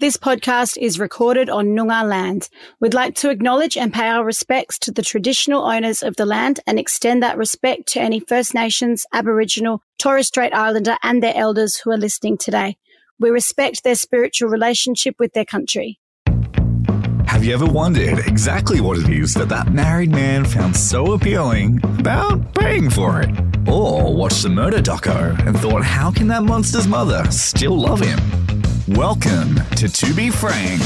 This podcast is recorded on Noongar land. We'd like to acknowledge and pay our respects to the traditional owners of the land and extend that respect to any First Nations, Aboriginal, Torres Strait Islander and their elders who are listening today. We respect their spiritual relationship with their country. Have you ever wondered exactly what it is that that married man found so appealing about paying for it? Or watched the murder doco and thought, how can that monster's mother still love him? Welcome to To Be Frank,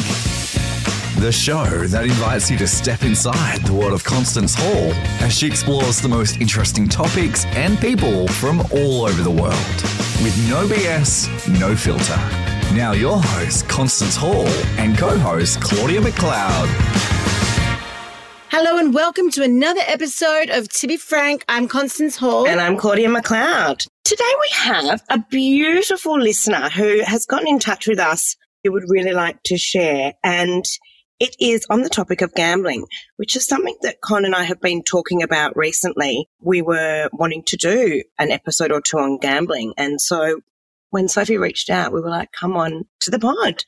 the show that invites you to step inside the world of Constance Hall as she explores the most interesting topics and people from all over the world. With no BS, no filter. Now, your host, Constance Hall, and co host, Claudia McLeod. Hello and welcome to another episode of To Be Frank. I'm Constance Hall. And I'm Claudia McLeod. Today we have a beautiful listener who has gotten in touch with us who would really like to share. And it is on the topic of gambling, which is something that Con and I have been talking about recently. We were wanting to do an episode or two on gambling. And so when Sophie reached out, we were like, come on to the pod.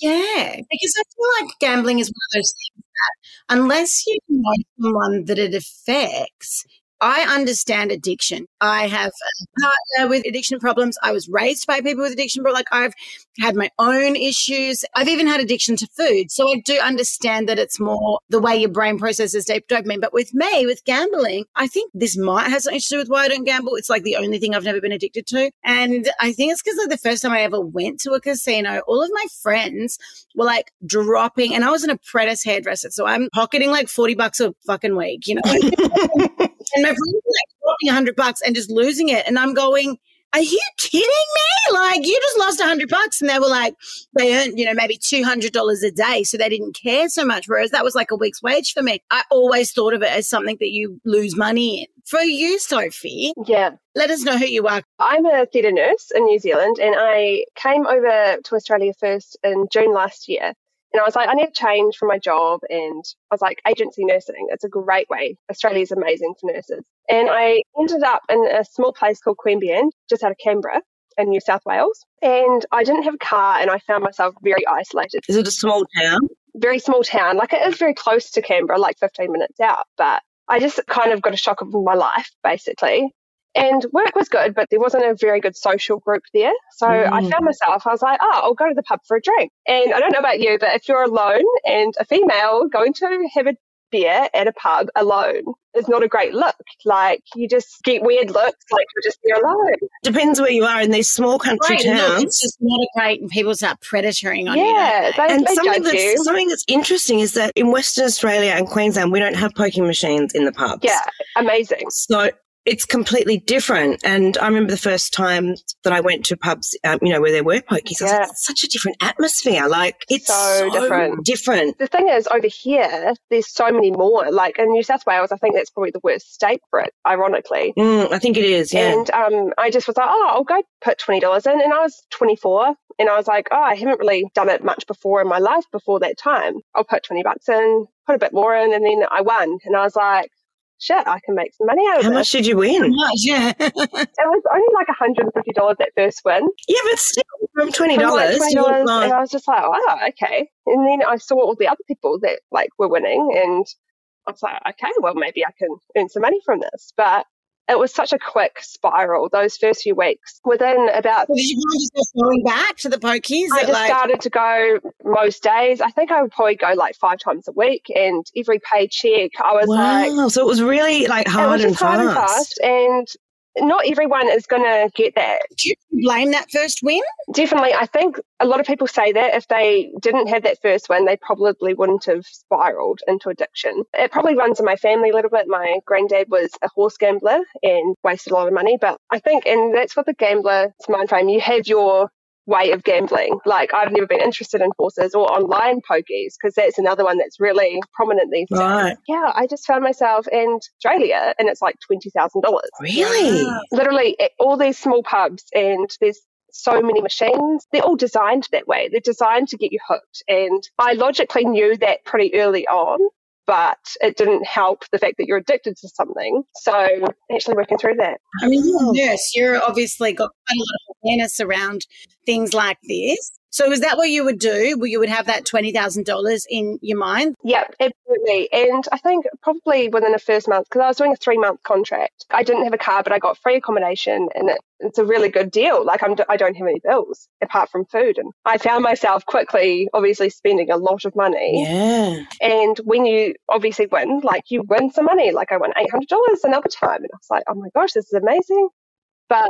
Yeah, because I feel like gambling is one of those things that unless you know someone that it affects, I understand addiction. I have a partner with addiction problems. I was raised by people with addiction, but like I've had my own issues. I've even had addiction to food. So I do understand that it's more the way your brain processes deep dopamine. But with me, with gambling, I think this might have something to do with why I don't gamble. It's like the only thing I've never been addicted to. And I think it's because like the first time I ever went to a casino, all of my friends were like dropping, and I was an apprentice hairdresser. So I'm pocketing like 40 bucks a fucking week, you know? And my friends were like dropping a hundred bucks and just losing it. And I'm going, are you kidding me? Like you just lost a hundred bucks and they were like, they earned, you know, maybe $200 a day. So they didn't care so much. Whereas that was like a week's wage for me. I always thought of it as something that you lose money in. For you, Sophie. Yeah. Let us know who you are. I'm a theatre nurse in New Zealand and I came over to Australia first in June last year. And I was like, I need a change from my job. And I was like, agency nursing, it's a great way. Australia's amazing for nurses. And I ended up in a small place called Queanbeyan, just out of Canberra in New South Wales. And I didn't have a car and I found myself very isolated. Is it a small town? Very small town. Like it is very close to Canberra, like 15 minutes out. But I just kind of got a shock of my life, basically. And work was good, but there wasn't a very good social group there. So mm. I found myself, I was like, oh, I'll go to the pub for a drink. And I don't know about you, but if you're alone and a female going to have a beer at a pub alone is not a great look. Like you just get weird looks like you're just there alone. Depends where you are in these small country Right, towns. look, it's just not a great, and people start predating on you. yeah, they? they, and they something judge you. that's, something that's interesting is that in Western Australia and Queensland, we don't have poker machines in the pubs. Yeah, amazing. So it's completely different. And I remember the first time that I went to pubs, um, you know, where there were pokies. I was Yeah. like, it's such a different atmosphere. Like it's So so, different. different. The thing is, over here, there's so many more. Like in New South Wales, I think that's probably the worst state for it, ironically. Mm, I think it is. Yeah. And um, I just was like, oh, I'll go put twenty dollars in, and I was twenty four, and I was like, oh, I haven't really done it much before in my life before that time. I'll put twenty bucks in, put a bit more in, and then I won, and I was like, shit, I can make some money out of it. How this. much did you win? Much, yeah. It was only like hundred and fifty dollars that first win. Yeah, but still, from twenty From, like, dollars, $20, and I was just like, oh, okay. And then I saw all the other people that like were winning, and I was like, okay, well, maybe I can earn some money from this. But it was such a quick spiral those first few weeks. Within about Well, did you yourself going back to the pokies? I just like, started to go most days. I think I would probably go like five times a week, and every paycheck, I was like, wow. so it was really like it hard was and just hard and fast. fast. And not everyone is going to get that. do you blame that first win? Definitely, I think a lot of people say that if they didn't have that first win, they probably wouldn't have spiraled into addiction. It probably runs in my family a little bit. My granddad was a horse gambler and wasted a lot of money, but I think, and that's what the gambler's mind frame. You have your way of gambling. Like I've never been interested in horses or online pokies because that's another one that's really prominent these days. Right. Yeah, I just found myself in Australia and it's like twenty thousand dollars. Really? Literally all these small pubs and there's so many machines. They're all designed that way. They're designed to get you hooked. And I logically knew that pretty early on but it didn't help the fact that you're addicted to something. So actually working through that. I mean, oh. you're a nurse. You're obviously got quite a lot of awareness around things like this. So is that what you would do? Where you would have that twenty thousand dollars in your mind? Yep, absolutely. And I think probably within the first month, because I was doing a three month contract, I didn't have a car, but I got free accommodation, and it, it's a really good deal. Like I'm, I don't have any bills apart from food, and I found myself quickly, obviously spending a lot of money. Yeah. And when you obviously win, like you win some money. Like I won eight hundred dollars another time, and I was like, oh my gosh, this is amazing. But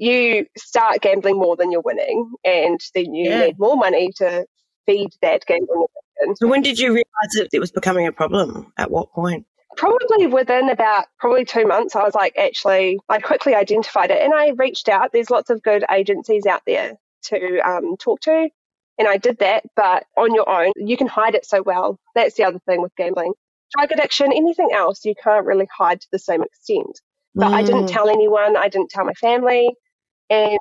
you start gambling more than you're winning, and then you Yeah. need more money to feed that gambling addiction. So when did you realise that it was becoming a problem? At what point? Probably within about probably two months, I was like, actually, I quickly identified it, and I reached out. There's lots of good agencies out there to um, talk to, and I did that. But on your own, you can hide it so well. That's the other thing with gambling. Drug addiction, anything else, you can't really hide to the same extent. But I didn't Mm. tell anyone. I didn't tell my family, and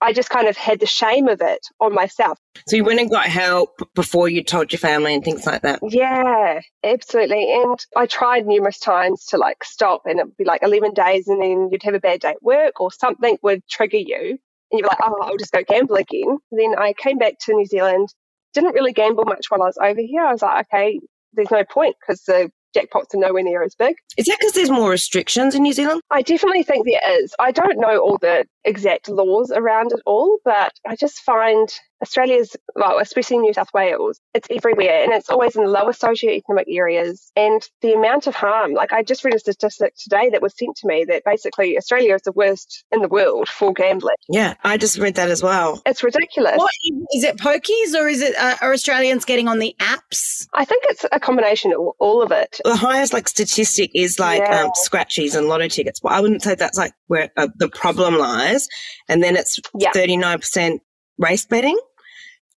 I just kind of had the shame of it on myself. So you went and got help before you told your family and things like that. Yeah, absolutely. And I tried numerous times to like stop, and it'd be like 11 days, and then you'd have a bad day at work, or something would trigger you, and you'd be like, oh, I'll just go gamble again. Then I came back to New Zealand, didn't really gamble much while I was over here. I was like, okay, there's no point because the jackpots are nowhere near as big. Is that because there's more restrictions in New Zealand? I definitely think there is. I don't know all the exact laws around it all, but I just find Australia's, well, especially New South Wales, it's everywhere and it's always in the lower socioeconomic areas. And the amount of harm, like I just read a statistic today that was sent to me that basically Australia is the worst in the world for gambling. Yeah, I just read that as well. It's ridiculous. What is it? Pokies or is it? Uh, are Australians getting on the apps? I think it's a combination of all of it. The highest like statistic is like Yeah. um, scratchies and lotto tickets. But I wouldn't say that's like where uh, the problem lies. And then it's Yeah. thirty nine percent race betting,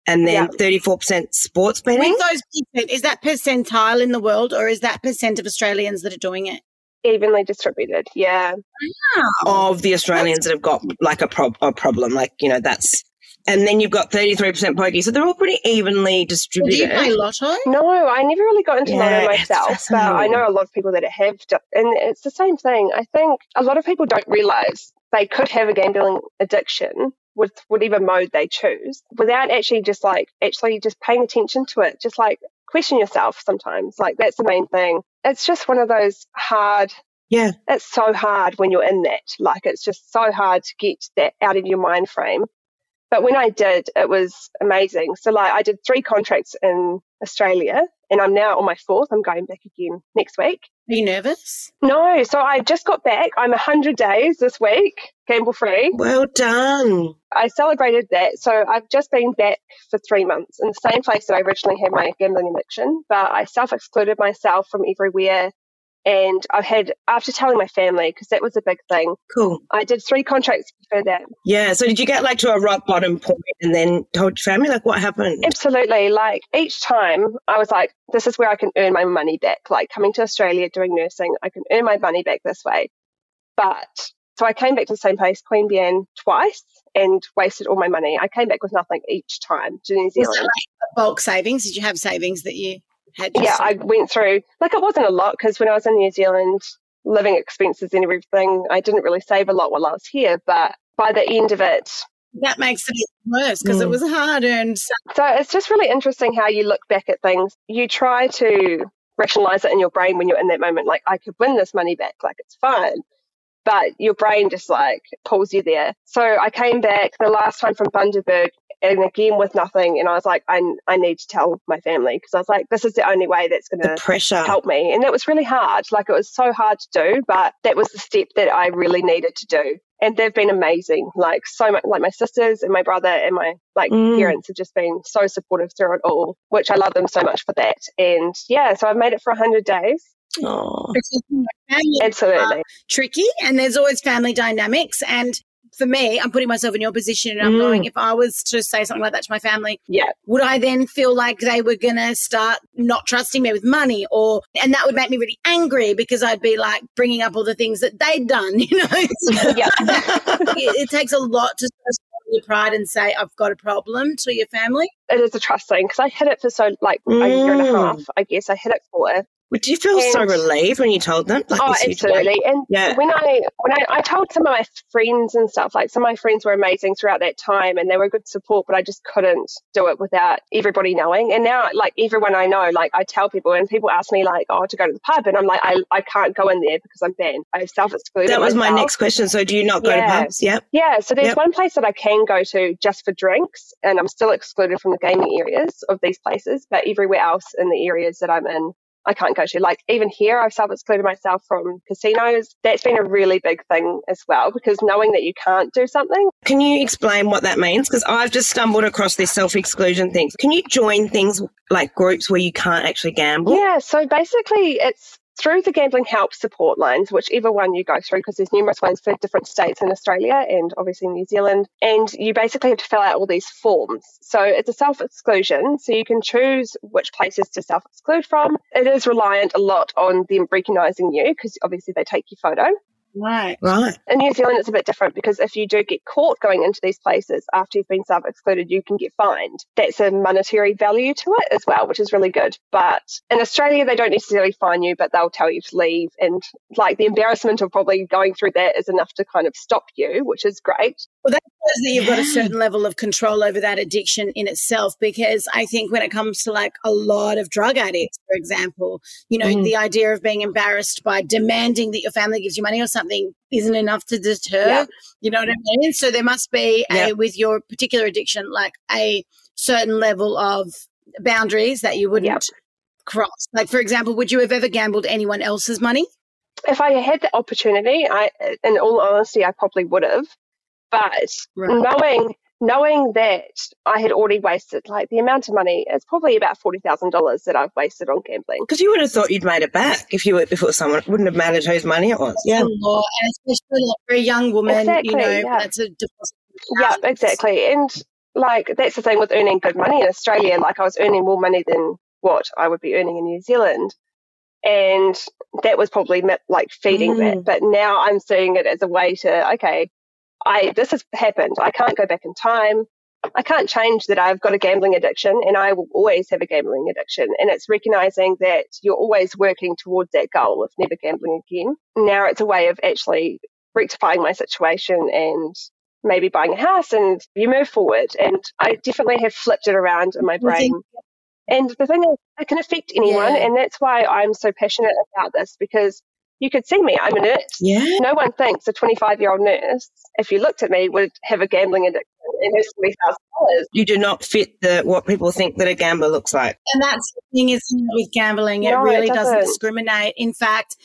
and then Yeah. thirty four percent sports betting. With those percent, is that percentile in the world, or is that percent of Australians that are doing it? Evenly distributed. Yeah. Ah, of the Australians that have got like a, prob- a problem. Like, you know, that's, and then you've got 33% pokey. So they're all pretty evenly Do you distributed. play lotto? No, I never really got into Yeah, Lotto myself, but I know a lot of people that have, and it's the same thing. I think a lot of people don't realize they could have a gambling addiction with whatever mode they choose without actually just like actually just paying attention to it. Just like question yourself sometimes. Like that's the main thing. It's just one of those hard. Yeah. It's so hard when you're in that. Like it's just so hard to get that out of your mind frame. But when I did, it was amazing. So like I did three contracts in Australia and I'm now on my fourth. I'm going back again next week. Are you nervous? No, so I just got back. I'm 100 days this week, gamble free. Well done. I celebrated that. So I've just been back for three months in the same place that I originally had my gambling addiction, but I self excluded myself from everywhere. And I've had, after telling my family, because that was a big thing, Cool. I did three contracts for that. Yeah. So did you get like to a rock bottom point and then told your family like what happened? Absolutely. Like each time I was like, this is where I can earn my money back. Like coming to Australia, doing nursing, I can earn my money back this way. But so I came back to the same place, Queanbeyan, twice and wasted all my money. I came back with nothing each time to New Zealand. like bulk savings? Did you have savings that you? Yeah, I went through, like it wasn't a lot because when I was in New Zealand, living expenses and everything, I didn't really save a lot while I was here. But by the end of it, that makes it worse because it Mm. was hard earned. So it's just really interesting how you look back at things. You try to rationalize it in your brain when you're in that moment, like, I could win this money back, like, it's fine. But your brain just like pulls you there. So I came back the last time from Bundaberg and again with nothing. And I was like, I, I need to tell my family because I was like, this is the only way that's going to pressure. help me. And that was really hard. Like it was so hard to do, but that was the step that I really needed to do. And they've been amazing. Like so much, like my sisters and my brother and my like Mm. parents have just been so supportive through it all, which I love them so much for that. And yeah, so I've made it for 100 days. Oh. Absolutely. tricky and there's always family dynamics and for me, I'm putting myself in your position and I'm Mm. going, if I was to say something like that to my family, Yeah. would I then feel like they were going to start not trusting me with money or, and that would make me really angry because I'd be like bringing up all the things that they'd done, you know? Yeah. it, it takes a lot to sort of swallow your pride and say, I've got a problem to your family. it is a trust thing because I hid it for so like a year and a Mm. half. I guess I hid it for. Would you feel so relieved when you told them? Like oh, this huge weight? absolutely. And Yeah. when I when I, I told some of my friends and stuff, like some of my friends were amazing throughout that time, and they were good support, but I just couldn't do it without everybody knowing. And now, like everyone I know, like I tell people, and people ask me like, oh, to go to the pub, and I'm like, I, I can't go in there because I'm banned. I've self excluded. That was my next question. So do you not go Yeah. to pubs? Yep. Yeah, so there's Yep. one place that I can go to just for drinks, and I'm still excluded from the gaming areas of these places, but everywhere else in the areas that I'm in, I can't go to. Like even here, I've self excluded myself from casinos. That's been a really big thing as well, because knowing that you can't do something, Can you explain what that means? Because I've just stumbled across this self exclusion thing. Can you join things like groups where you can't actually gamble? Yeah, so basically it's through the gambling help support lines, whichever one you go through, because there's numerous ones for different states in Australia and obviously New Zealand. And you basically have to fill out all these forms. So it's a self exclusion. So you can choose which places to self exclude from. It is reliant a lot on them recognizing you because obviously they take your photo. Right. Right. In New Zealand, it's a bit different because if you do get caught going into these places after you've been self excluded, you can get fined. That's a monetary value to it as well, which is really good. But in Australia, they don't necessarily fine you, but they'll tell you to leave. And like the embarrassment of probably going through that is enough to kind of stop you, which is great. Well, that shows that you've got a certain level of control over that addiction in itself. Because I think when it comes to like a lot of drug addicts, for example, you know, Mhm. the idea of being embarrassed by demanding that your family gives you money or something isn't enough to deter. Yeah. You know what I mean? So there must be Yeah. a, with your particular addiction, like a certain level of boundaries that you wouldn't Yep. cross. Like, for example, would you have ever gambled anyone else's money? If I had the opportunity, I, in all honesty, I probably would have. But Right. knowing knowing that I had already wasted like the amount of money, it's probably about forty thousand dollars that I've wasted on gambling. Because you would have thought you'd made it back if you were if it was someone. It wouldn't have mattered whose money it was. Yeah. A and especially like for a young woman, Exactly, you know, yeah. that's a deposit. Yeah, exactly. And like that's the thing with earning good money in Australia. Like I was earning more money than what I would be earning in New Zealand. And that was probably like feeding Mm. that. But now I'm seeing it as a way to, okay, I this has happened. I can't go back in time. I can't change that I've got a gambling addiction and I will always have a gambling addiction. And it's recognizing that you're always working towards that goal of never gambling again. Now it's a way of actually rectifying my situation and maybe buying a house and you move forward. And I definitely have flipped it around in my brain. And the thing is, it can affect anyone. Yeah. And that's why I'm so passionate about this because you could see me, I'm a nurse. Yeah. No one thinks a 25 year old nurse, if you looked at me, would have a gambling addiction and has three thousand dollars. You do not fit the what people think that a gambler looks like. And that's the thing, isn't with gambling? It No, it really doesn't. doesn't. discriminate. In fact,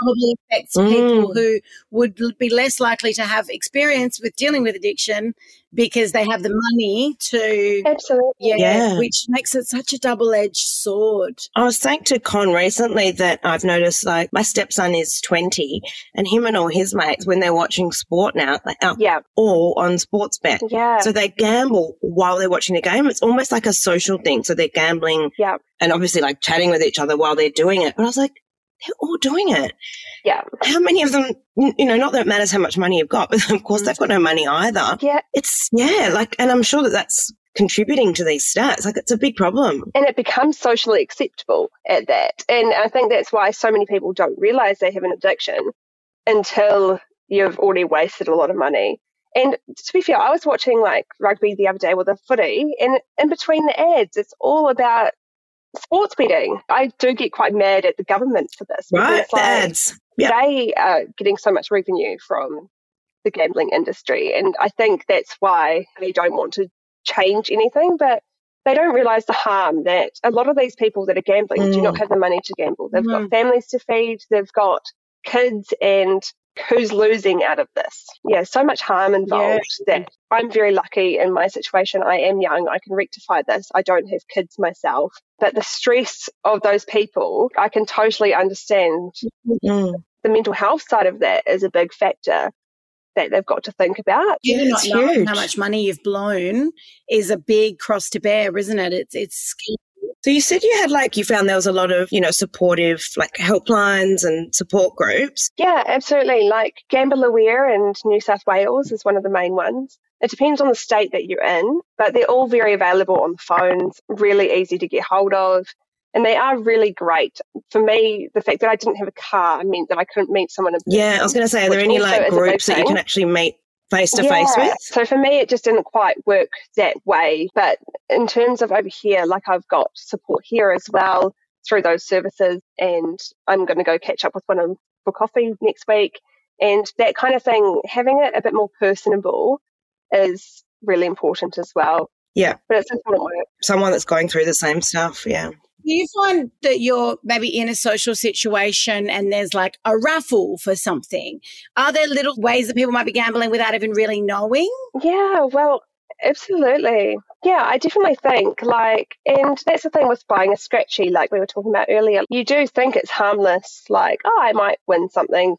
probably affects Mm. people who would be less likely to have experience with dealing with addiction because they have the money to, Absolutely. yeah, Yeah. which makes it such a double edged sword. I was saying to Con recently that I've noticed like my stepson is 20 and him and all his mates, when they're watching sport now, they are Yeah. all on sports bet. Yeah. So they gamble while they're watching the game. It's almost like a social thing. So they're gambling Yeah. and obviously like chatting with each other while they're doing it. But I was like, they're all doing it. Yeah. How many of them, you know, not that it matters how much money you've got, but of course mm. they've got no money either. Yeah. It's, yeah, like, and I'm sure that that's contributing to these stats. Like it's a big problem. and it becomes socially acceptable at that. And I think that's why so many people don't realize they have an addiction until you've already wasted a lot of money. And to be fair, I was watching like rugby the other day with a footy, and in between the ads, it's all about sports betting. I do get quite mad at the government for this. Right? The like, ads. Yeah. they are getting so much revenue from the gambling industry. And I think that's why they don't want to change anything, but they don't realize the harm that a lot of these people that are gambling do Mm. not have the money to gamble. They've Mm. got families to feed, they've got kids, and who's losing out of this? Yeah, so much harm involved that I'm very lucky in my situation. I am young, I can rectify this. I don't have kids myself. But the stress of those people, I can totally understand Mm. the mental health side of that is a big factor that they've got to think about. You Yeah, not it's knowing huge. how much money you've blown is a big cross to bear, isn't it? It's it's scary. So you said you had like you found there was a lot of you know supportive like helplines and support groups. Yeah, absolutely. Like Gamble Aware and New South Wales is one of the main ones. It depends on the state that you're in, but they're all very available on the phones, really easy to get hold of, and they are really great. For me, the fact that I didn't have a car meant that I couldn't meet someone in person. Yeah, I was going to say, are there any like is a big groups that you can actually meet face to face with? So for me, it just didn't quite work that way. But in terms of over here, like I've got support here as well through those services, and I'm going to go catch up with one of them for coffee next week, and that kind of thing. Having it a bit more personable is really important as well. Yeah. but it's important work. Someone that's going through the same stuff. Yeah. Do you find that you're maybe in a social situation and there's like a raffle for something? Are there little ways that people might be gambling without even really knowing? Yeah, well, absolutely. Yeah, I definitely think like, and that's the thing with buying a scratchy, like we were talking about earlier. You do think it's harmless, like, oh, I might win something,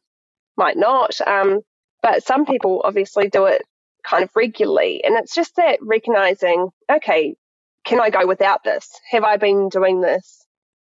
might not. Um, but some people obviously do it kind of regularly, and it's just that recognizing, okay, can I go without this? Have I been doing this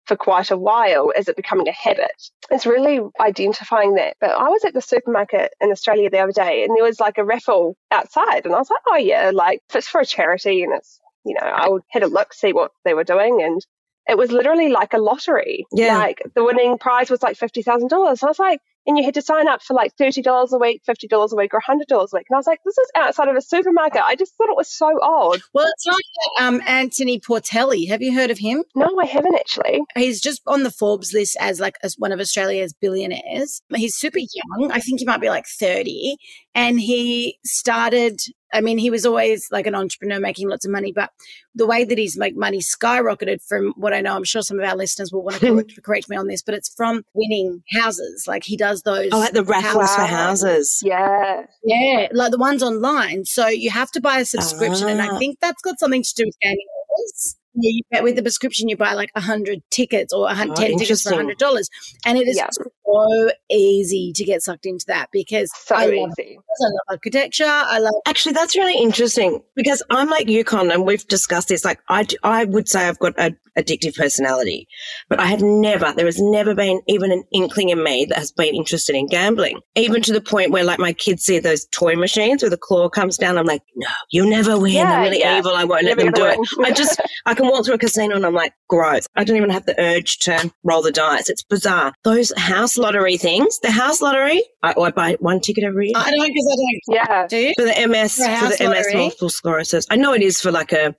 for quite a while? Is it becoming a habit? It's really identifying that. But I was at the supermarket in Australia the other day and there was like a raffle outside and I was like, oh yeah, like if it's for a charity and it's, you know, I would had a look, see what they were doing and it was literally like a lottery. Yeah. Like the winning prize was like $50,000. I was like, and you had to sign up for like $30 a week, $50 a week, or $100 a week. And I was like, this is outside of a supermarket. I just thought it was so odd. Well, it's like um, Anthony Portelli. Have you heard of him? No, I haven't actually. He's just on the Forbes list as like as one of Australia's billionaires. He's super young. I think he might be like 30. And he started, I mean, he was always like an entrepreneur making lots of money, but the way that he's make money skyrocketed from what I know, I'm sure some of our listeners will want to correct, correct me on this, but it's from winning houses. Like he does those. Oh, like the raffles for houses. Yeah. Yeah, like the ones online. So you have to buy a subscription, and I Ah. think that's got something to do with gaming orders. Yeah, you get with the prescription, you buy like a hundred tickets or a hun- Oh, ten tickets for a hundred dollars, and it is Yeah. So easy to get sucked into that because So I love, easy. I love architecture. I love Actually, that's really interesting because I'm like you Con and we've discussed this. Like, I, d- I would say I've got an addictive personality, but I have never, there has never been even an inkling in me that has been interested in gambling. Even to the point where, like, my kids see those toy machines where the claw comes down. I'm like, no, you'll never win. Yeah, They're really yeah. evil. I won't let them do gonna it. I just, I can walk through a casino and I'm like, gross. I don't even have the urge to roll the dice. It's bizarre. Those house lottery things, the house lottery, I, I buy one ticket every year. I don't because I don't Yeah. do. For the MS, For for, house the MS lottery? multiple sclerosis. I know it is for like a,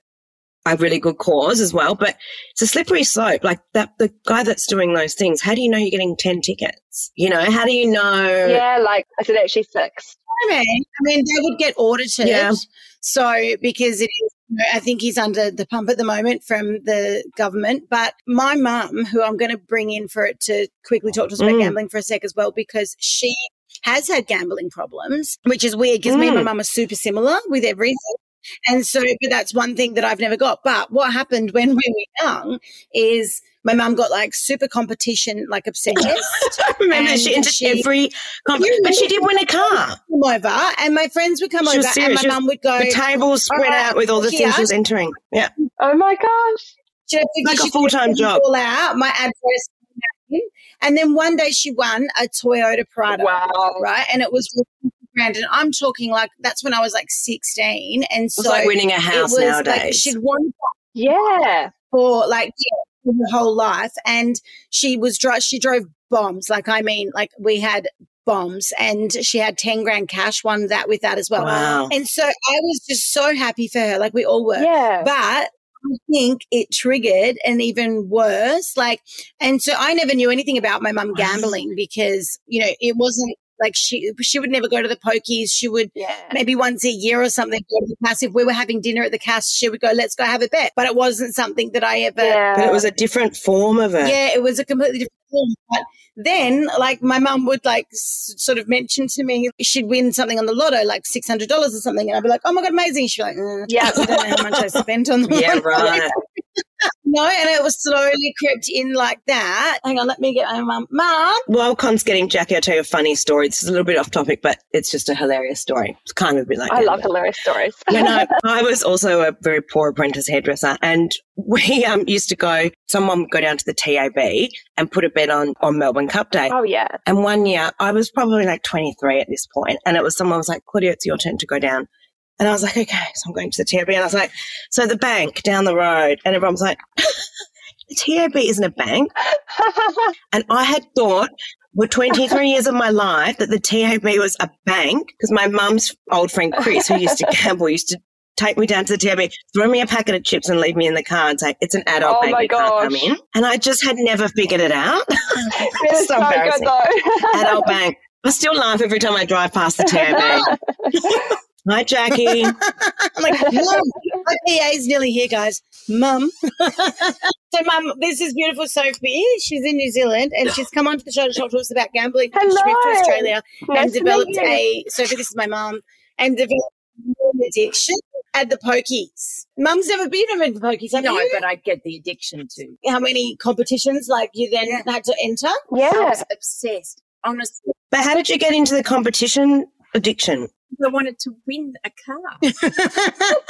a really good cause as well, but it's a slippery slope. Like that, the guy that's doing those things, how do you know you're getting 10 tickets? You know, how do you know? Yeah, like is it actually fixed? I mean, I mean, they would get audited. Yeah. So because it is, you know, I think he's under the pump at the moment from the government. But my mum, who I'm going to bring in for it to quickly talk to us about Mm. gambling for a sec as well, because she has had gambling problems, which is weird because me and my Mm. mum are super similar with everything. And so, but that's one thing that I've never got. But what happened when we were young is my mum got like super competition, like obsessed. I remember And she entered she- every, comp- but she did win a car. come over and my friends would come She over and my She mum would go, The table was spread All right, out with all the here. things she was entering. Yeah. Oh my gosh. She had Like a full-time job. All out my address, and then one day she won a Toyota Prado, Wow. right? And it was for 50 grand, and I'm talking like that's when I was like 16, and It's so like winning a it house was nowadays. like she'd won Yeah. for like yeah, her whole life, and she was dri- she drove bombs. Like I mean, like we had bombs, and she had 10 grand cash, won that with that as well. wow. And so I was just so happy for her, like we all were. Yeah. But I think it triggered and even worse. Like, and so I never knew anything about my mum gambling because, you know, it wasn't like she she would never go to the pokies. She would yeah. maybe once a year or something go to the cast. If we were having dinner at the cast, she would go, let's go have a bet. But it wasn't something that I ever Yeah. But it was a different form of it. yeah, it was a completely different form. But then, like, my mum would like s- sort of mention to me she'd win something on the lotto, like six hundred dollars or something, and I'd be like, "Oh my god, amazing!" She'd be like, mm, Yeah. I don't know how much I spent on the Yeah, lotto." right. No, and it was slowly crept in like that. Hang on, let me get my mum. Mum, While Con's getting Jackie, I'll tell you a funny story. This is a little bit off topic, but it's just a hilarious story. It's kind of a bit like I love gambling. hilarious stories. when I, I was also a very poor apprentice hairdresser and we um, used to go, someone would go down to the TAB and put a bet on, on Melbourne Cup Day. oh yeah. And one year I was probably like 23 at this point and it was someone was like, Claudia, it's your turn to go down. And I was like, okay, so I'm going to the TAB. And I was like, so the bank down the road. And everyone was like, the TAB isn't a bank. And I had thought for 23 years of my life that the TAB was a bank because my mum's old friend Chris, who used to gamble, used to take me down to the TAB, throw me a packet of chips and leave me in the car and say, it's an adult Oh bank, my you can't come in. And I just had never figured it out. So so good though. adult bank. I still laugh every time I drive past the TAB. Hi, Jackie. I'm like, Mum, my PA's nearly here, guys. Mum. so, Mum, this is beautiful Sophie. She's in New Zealand and she's come onto the show to talk to us about gambling. She moved to Australia Nice and to developed a, Sophie, this is my mum, and developed an addiction at the pokies. Mum's never been at the pokies, have No, you? but I get the addiction to. How many competitions, like, you then Yeah. had to enter? Yeah. I was obsessed. Honestly, But how did you get into the competition addiction? I wanted to win a car.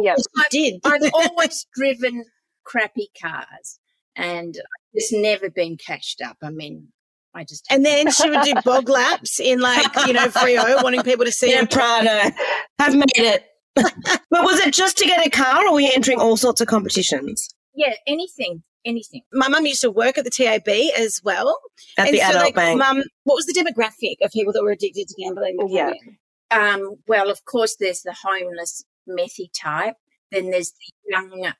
Yeah. I did. I've always driven crappy cars, and I've just never been cashed up. I mean, I just And then she would do bog laps in, like, you know, Freo, wanting people to see Yeah, her. Prado. I've made it. but was it just to get a car or were you entering all sorts of competitions yeah, anything, anything. My mum used to work at the TAB as well. at And the so, adult like, bank? Mum, what was the demographic of people that were addicted to gambling? Yeah. Um, well, of course, there's the homeless methy type. Then there's the young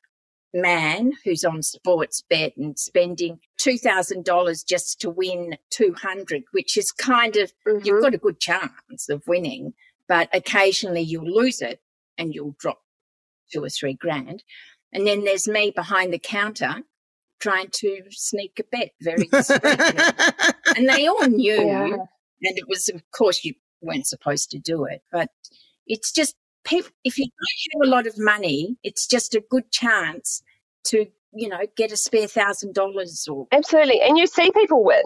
man who's on sports bet and spending two thousand dollars just to win two hundred, which is kind of Mhm. you've got a good chance of winning, but occasionally you'll lose it and you'll drop two or three grand. And then there's me behind the counter trying to sneak a bet very discreetly. and they all knew Yeah. and it was of course you weren't supposed to do it but it's just people if you don't have a lot of money it's just a good chance to you know get a spare thousand dollars or Absolutely. And you see people win.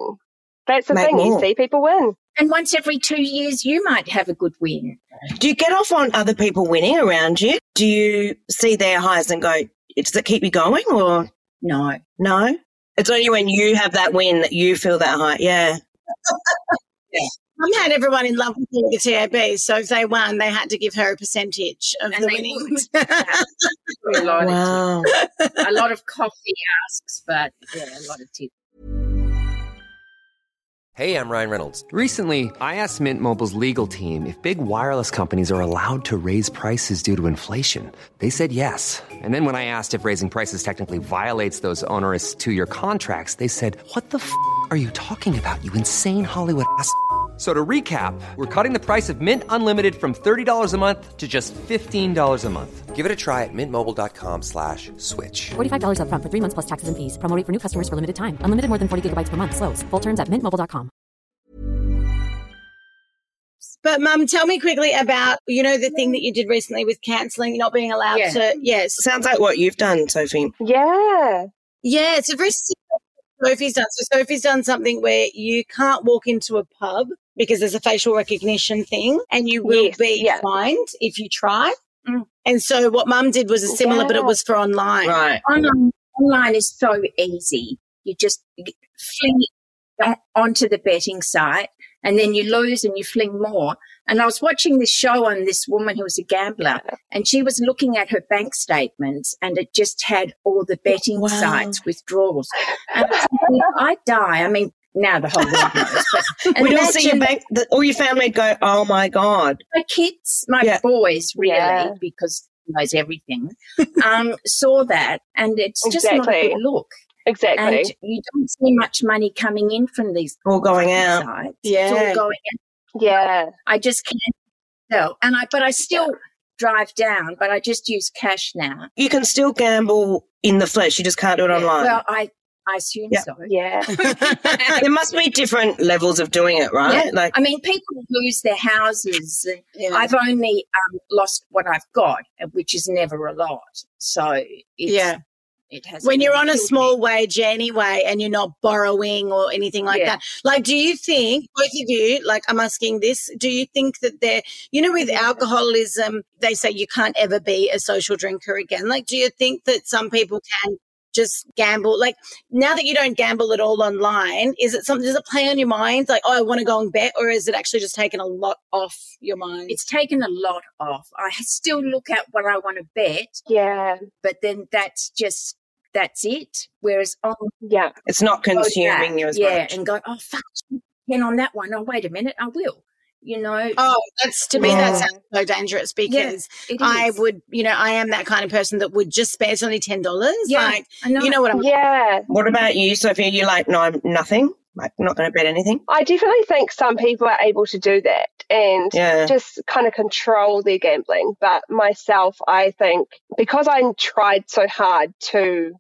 That's the Make thing. more. You see people win. and once every two years you might have a good win Do you get off on other people winning around you? Do you see their highs and go, does it keep you going or no no? It's only when you have that win that you feel that high. Yeah. Mum had everyone in love with the TAB, so if they won, they had to give her a percentage of And the winnings. a lot, Wow. of, a lot of coffee asks but yeah a lot of tips Hey, I'm Ryan Reynolds. Recently, I asked Mint Mobile's legal team if big wireless companies are allowed to raise prices due to inflation. They said yes. And then when I asked if raising prices technically violates those onerous two year contracts, they said, What the f are you talking about, you insane Hollywood ass? F- So to recap, we're cutting the price of Mint Unlimited from $30 a month to just $15 a month. Give it a try at mintmobile.com slash switch. $45 upfront for three months plus taxes and fees. Promo for new customers for limited time. Unlimited more than 40 gigabytes per month. Slows. Full terms at mintmobile.com. But mum, tell me quickly about, you know, the thing that you did recently with cancelling, not being allowed Yeah. to, yes. Sounds like what you've done, Sophie. Yeah. Yeah, it's a very Sophie's done. So Sophie's done something where you can't walk into a pub because there's a facial recognition thing and you will Yes, be yeah. fined if you try. Mm. And so what mum did was a similar, but it was for online. Right. online, online is so easy. You just fling it onto the betting site and then you lose and you fling more. And I was watching this show on this woman who was a gambler and she was looking at her bank statements and it just had all the betting Wow. sites withdrawals. And I I die. I mean, now the whole world knows. But We don't see your bank, the, all your family go, oh my God. my kids, my Yeah. boys, really, Yeah. because he knows everything, um, saw that, and it's just not a good look. Exactly. And you don't see much money coming in from these All going out. sites. Yeah. It's all going in. yeah. I just can't tell. And I, but I still drive down, but I just use cash now. You can still gamble in the flesh, you just can't do it online. Well, I, I assume Yeah. so. Yeah. there must be different levels of doing it, right? Yeah. Like, I mean, people lose their houses. and Yeah. I've only um, lost what I've got, which is never a lot. So it's, Yeah. It has when you're on a small wage anyway and you're not borrowing or anything like Yeah. that like do you think both of you like i'm asking this do you think that they're, you know with alcoholism they say you can't ever be a social drinker again like do you think that some people can just gamble like now that you don't gamble at all online is it something does it play on your mind like oh i want to go and bet or is it actually just taken a lot off your mind It's taken a lot off. I still look at what I want to bet, Yeah. but then that's just that's it. Whereas on Yeah. It's not consuming you as yeah, much. and go, oh fuck, ten on that one. Oh wait a minute, I will. You know, oh that's to me that sounds so dangerous because it I would, you know, I am that kind of person that would just spare it's only ten dollars. Yeah, Like, I know. you know what I'm Yeah. What about you, Sophia? You like no, I'm nothing. Like not going to bet anything. I definitely think some people are able to do that and Yeah. just kind of control their gambling. But myself, I think because I tried so hard to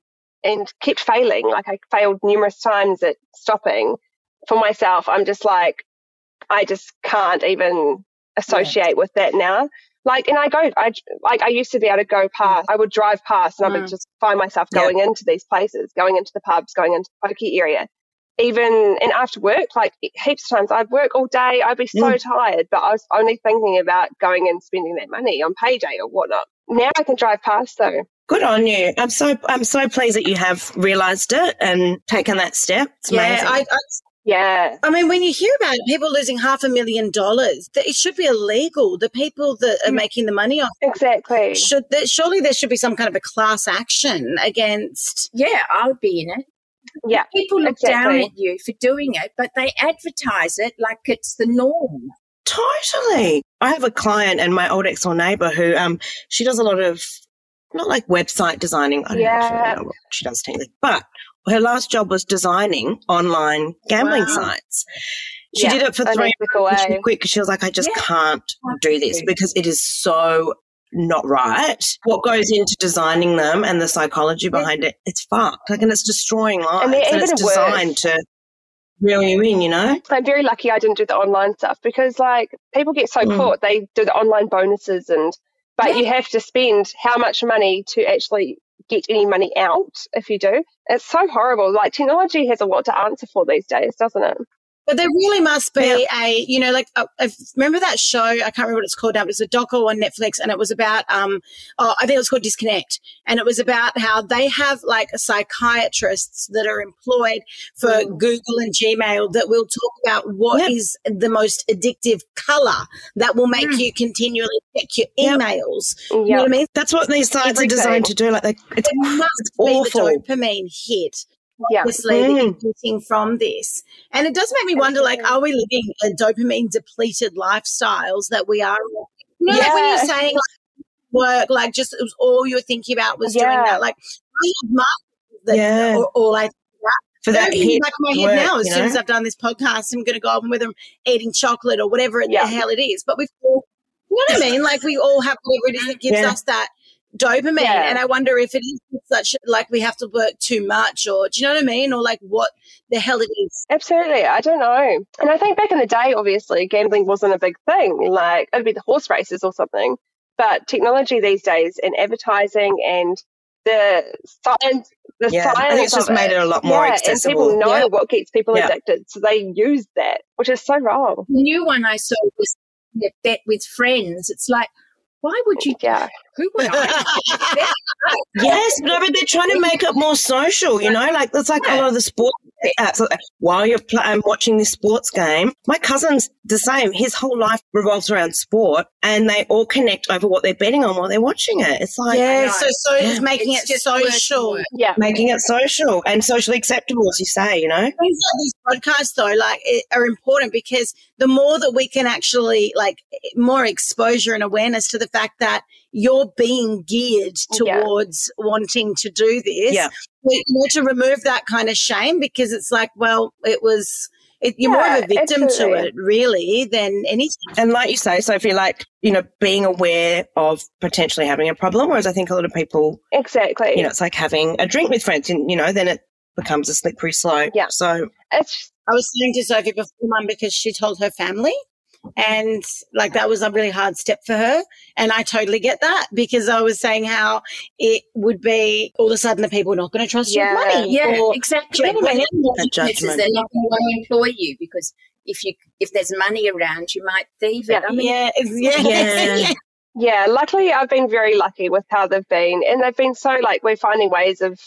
and kept failing, like I failed numerous times at stopping for myself, I'm just like, I just can't even associate with that now. Like, and I go, I like, I used to be able to go past, I would drive past and I would Mm. just find myself Yeah. going into these places, going into the pubs, going into the pokey area even and after work, like heaps of times, I'd work all day, I'd be so tired, but I was only thinking about going and spending that money on payday or whatnot. Now I can drive past though. Good on you. I'm so I'm so pleased that you have realised it and taken that step. It's yeah, amazing. I, I, Yeah. I mean, when you hear about people losing half a million dollars, that it should be illegal. The people that are making the money off Exactly. should that surely there should be some kind of a class action against. yeah, I would be in it. Yeah. People look down at you for doing it, but they advertise it like it's the norm. Totally. I have a client and my old ex door neighbor who um she does a lot of not like website designing. I don't Yeah. actually know what she does technically, but her last job was designing online gambling Wow. sites. She Yeah, did it for three months. She quit because she was like, I just Yeah. can't do this because it is so not right. What goes into designing them and the psychology behind it, it's fucked. Like, and it's destroying lives. And and it's even worse. designed to reel you in, you know? I'm very lucky I didn't do the online stuff because like people get so Mm. caught. They do the online bonuses and but Yeah. you have to spend how much money to actually get any money out if you do. It's so horrible. Like technology has a lot to answer for these days, doesn't it? But there really must be a, you know, like uh, if, remember that show? I can't remember what it's called now. But it's a doco on Netflix, and it was about, um, oh, I think it was called Disconnect, and it was about how they have like psychiatrists that are employed for Google and Gmail that will talk about what Yep. is the most addictive color that will make you continually check your Yep. emails. You know what I mean? That's what these sites Everything. are designed to do. Like, they, it's, It must it's be awful. the dopamine hit Yeah. obviously that you're Mm. getting from this. And it does make me wonder, like, are we living a dopamine depleted lifestyles that we are? You know, like when you're saying like, work, like just it was all you were thinking about was doing that. Like I have masters that Yeah. or all I For that Everything's hit back in my head work, now. As you soon know? as I've done this podcast, I'm going to go on with them eating chocolate or whatever Yeah. the hell it is. But we've all, you know what I mean? Like we all have whatever it is that gives Yeah. us that dopamine. Yeah. And I wonder if it is such like we have to work too much, or do you know what I mean? Or like what the hell it is. Absolutely. I don't know. And I think back in the day, obviously, gambling wasn't a big thing. Like, it'd be the horse races or something. But technology these days and advertising and the science, the Yeah, I science think it's just of made it a lot more yeah, accessible. And people know Yeah. what gets people Yeah. addicted. So they use that, which is so wrong. The new one I saw was the bet with friends. It's like, why would you? Yeah. Who would I? Yes, but they're trying to make it more social, you know? Like, it's like a lot of the sports apps. like, While you're pl- um, watching this sports game, my cousin's the same. His whole life revolves around sport, and they all connect over what they're betting on while they're watching it. It's like yeah, know. so so it's making It's it just work social. Yeah. making it social and socially acceptable, as you say, you know? things like these podcasts though like are important because the more that we can actually like more exposure and awareness to the fact that you're being geared oh, Yeah. towards wanting to do this Yeah. we need to remove that kind of shame because it's like well it was it, you're more of a victim absolutely. to it really than anything And like you say, Sophie, like, you know, being aware of potentially having a problem, whereas I think a lot of people, Exactly. you know, it's like having a drink with friends, and, you know, then it becomes a slippery slope. Yeah. So, it's I was saying to Sophie before, Mum, because she told her family And like that was a really hard step for her. And I totally get that because I was saying how it would be all of a sudden the people are not going to trust Yeah. you with money. Yeah, or- exactly. You know what I mean? Well, That judgment. They're not going to want to employ you because if you if there's money around, you might thieve it. Yeah. I mean, yeah, yeah. Yeah. Yeah, luckily I've been very lucky with how they've been, and they've been so like we're finding ways of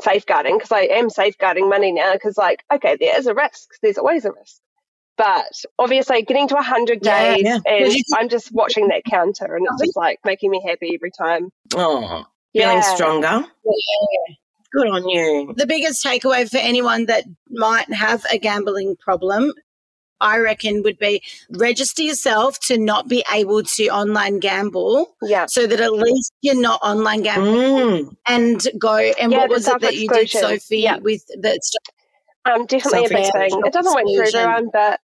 safeguarding because I am safeguarding money now because like okay, there is a risk. There's always a risk, but obviously getting to hundred days, yeah. and I'm just watching that counter, and it's just like making me happy every time. Oh, Yeah. feeling stronger. Good on you. the biggest takeaway for anyone that might have a gambling problem, I reckon, would be register yourself to not be able to online gamble Yeah, so that at least you're not online gambling Mm. and go. And Yeah, what was it that you did. Sophie, Yeah. with the um, definitely a big thing. It doesn't work for everyone, but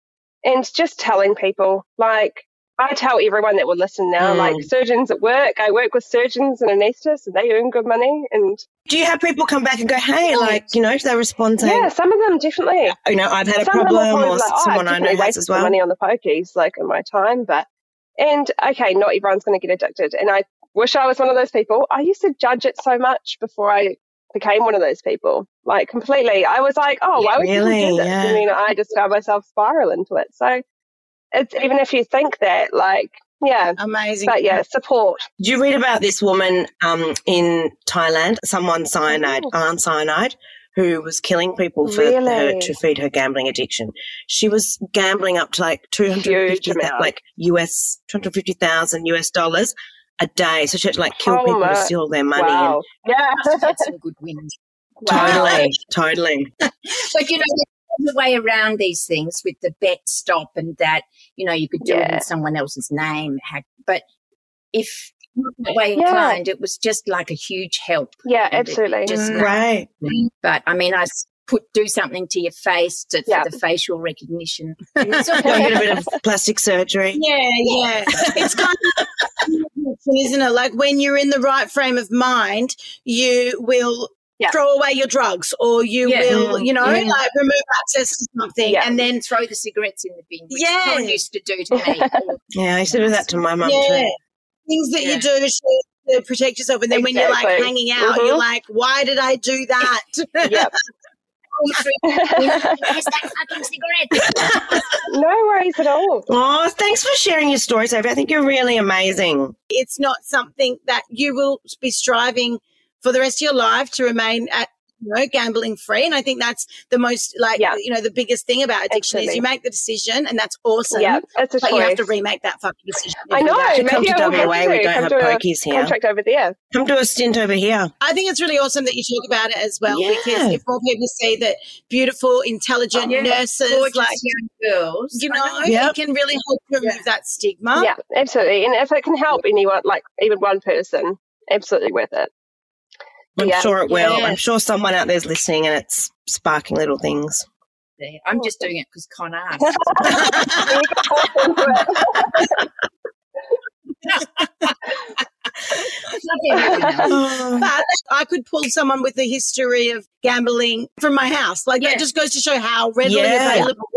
and just telling people like. I tell everyone that will listen now, Mm. like surgeons at work. I work with surgeons and anaesthetists, and they earn good money. And Do you have people come back and go, hey, like, you know, do they respond to?" yeah, some of them definitely. you know, I've had a Some are problem or like, oh, someone I've I know has as well? money on the pokies, like in my time, but and okay, not everyone's going to get addicted, and I wish I was one of those people. I used to judge it so much before I became one of those people, like completely. I was like, oh, why would Really? people do this? Yeah. I mean, I just found myself spiral into it. So it's even if you think that, like, yeah, amazing. but yeah, support. Did you read about this woman um, in Thailand, someone cyanide, Oh. Cyanide, who was killing people for Really? her to feed her gambling addiction? She was gambling up to like two hundred fifty, Huge amount. like US two hundred fifty thousand US dollars a day. So she had to like kill Oh people to steal their money. Wow. Yeah. had some good wins. And totally, totally. But you know, there's a way around these things with the BetStop and that. You know, you could do it in someone else's name. But if not that way Yeah. inclined, it was just like a huge help. Yeah, absolutely. Just Mm. Right. But I mean, I put do something to your face to, Yeah. for the facial recognition. Go get a bit of plastic surgery. Yeah, yeah. it's kind of, isn't it? Like when you're in the right frame of mind, you will Yeah. throw away your drugs or you Yeah. will, you know, Yeah. like remove access to something Yeah. and then then throw the cigarettes in the bin, which Yeah. Colin used to do to me. Yeah, I used to do that to my mum yeah, too. things that Yeah. you do to, to protect yourself. And then when you're like hanging out, Mhm. you're like, why did I do that? Yep. Where's that fucking cigarette? no worries at all. Oh, thanks for sharing your story, Sophie. I think you're really amazing. it's not something that you will be striving for the rest of your life to remain at you know gambling free and i think that's the most like Yeah. you know the biggest thing about addiction is you make the decision and that's awesome Yeah, it's a but choice. you have to remake that fucking decision I know. day. Should come Maybe to I will have WA, to we don't come have to a pokies here. Contract over there. Come do a stint over here. i think it's really awesome that you talk about it as well Yeah. because if more people see that beautiful intelligent Yeah. nurses Gorgeous like young girls. you I know Yep. it can really help remove that stigma Yeah, absolutely. And if it can help anyone, like even one person, absolutely worth it. I'm Yeah. sure it will. Yeah. I'm sure someone out there's listening and it's sparking little things. there. I'm just doing it because Con asked. but I could pull someone with a history of gambling from my house. Like Yeah. that just goes to show how readily Yeah. available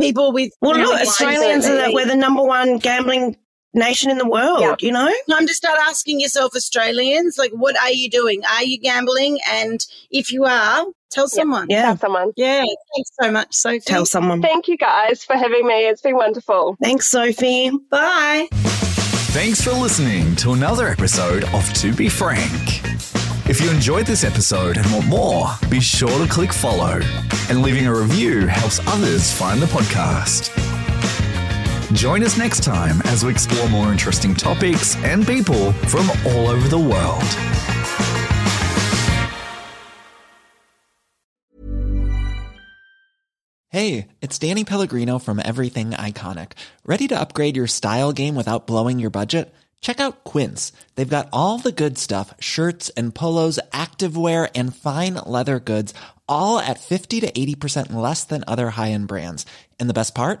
people with. Well, you know, look, Australians are the, we're the number one gambling nation in the world. Yeah. You know, Time to start asking yourself, Australians, like, what are you doing? Are you gambling? And if you are, tell someone. yeah. Have someone. Yeah. Thanks so much, Sophie. Tell someone. Thank you guys for having me. It's been wonderful. Thanks, Sophie. Bye. Thanks for listening to another episode of To Be Frank. If you enjoyed this episode and want more, be sure to click follow. And leaving a review helps others find the podcast. Join us next time as we explore more interesting topics and people from all over the world. Hey, it's Danny Pellegrino from Everything Iconic. Ready to upgrade your style game without blowing your budget? Check out Quince. They've got all the good stuff shirts and polos, activewear, and fine leather goods, all at 50 to 80% less than other high end brands. And the best part?